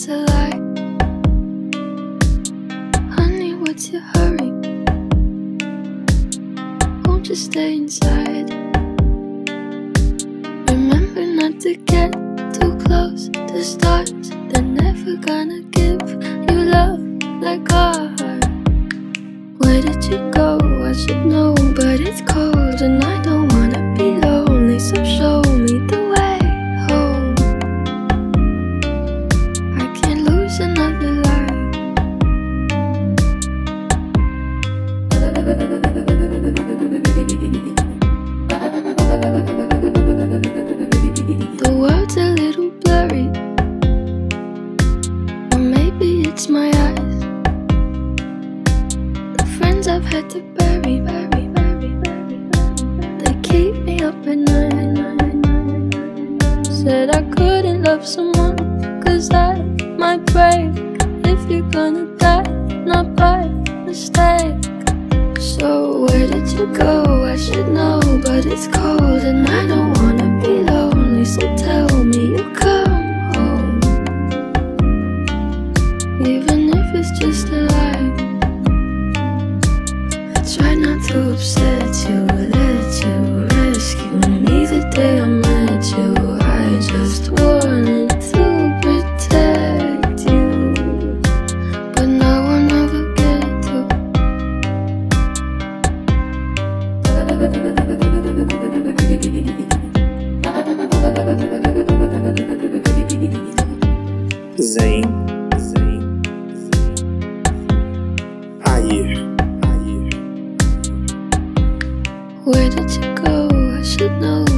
that's a lie. Honey, what's your hurry? Won't you stay inside? Remember not to get too close to stars. They're never gonna give you love like our heart. Where did you go? I should know, but it's cold and I don't The world's a little blurry. Or maybe it's my eyes. The friends I've had to bury, bury, bury, bury, bury. They keep me up at night. Said I couldn't love someone, cause I might break. If you're gonna die, not by mistake. So where did you go? I should know, but it's cold and I don't wanna be lonely. So tell me you come home, even if it's just a lie. I try not to upset you, Zen, Zen, Eyer, ah, Eyer. Ah, Where did you go? I should know, but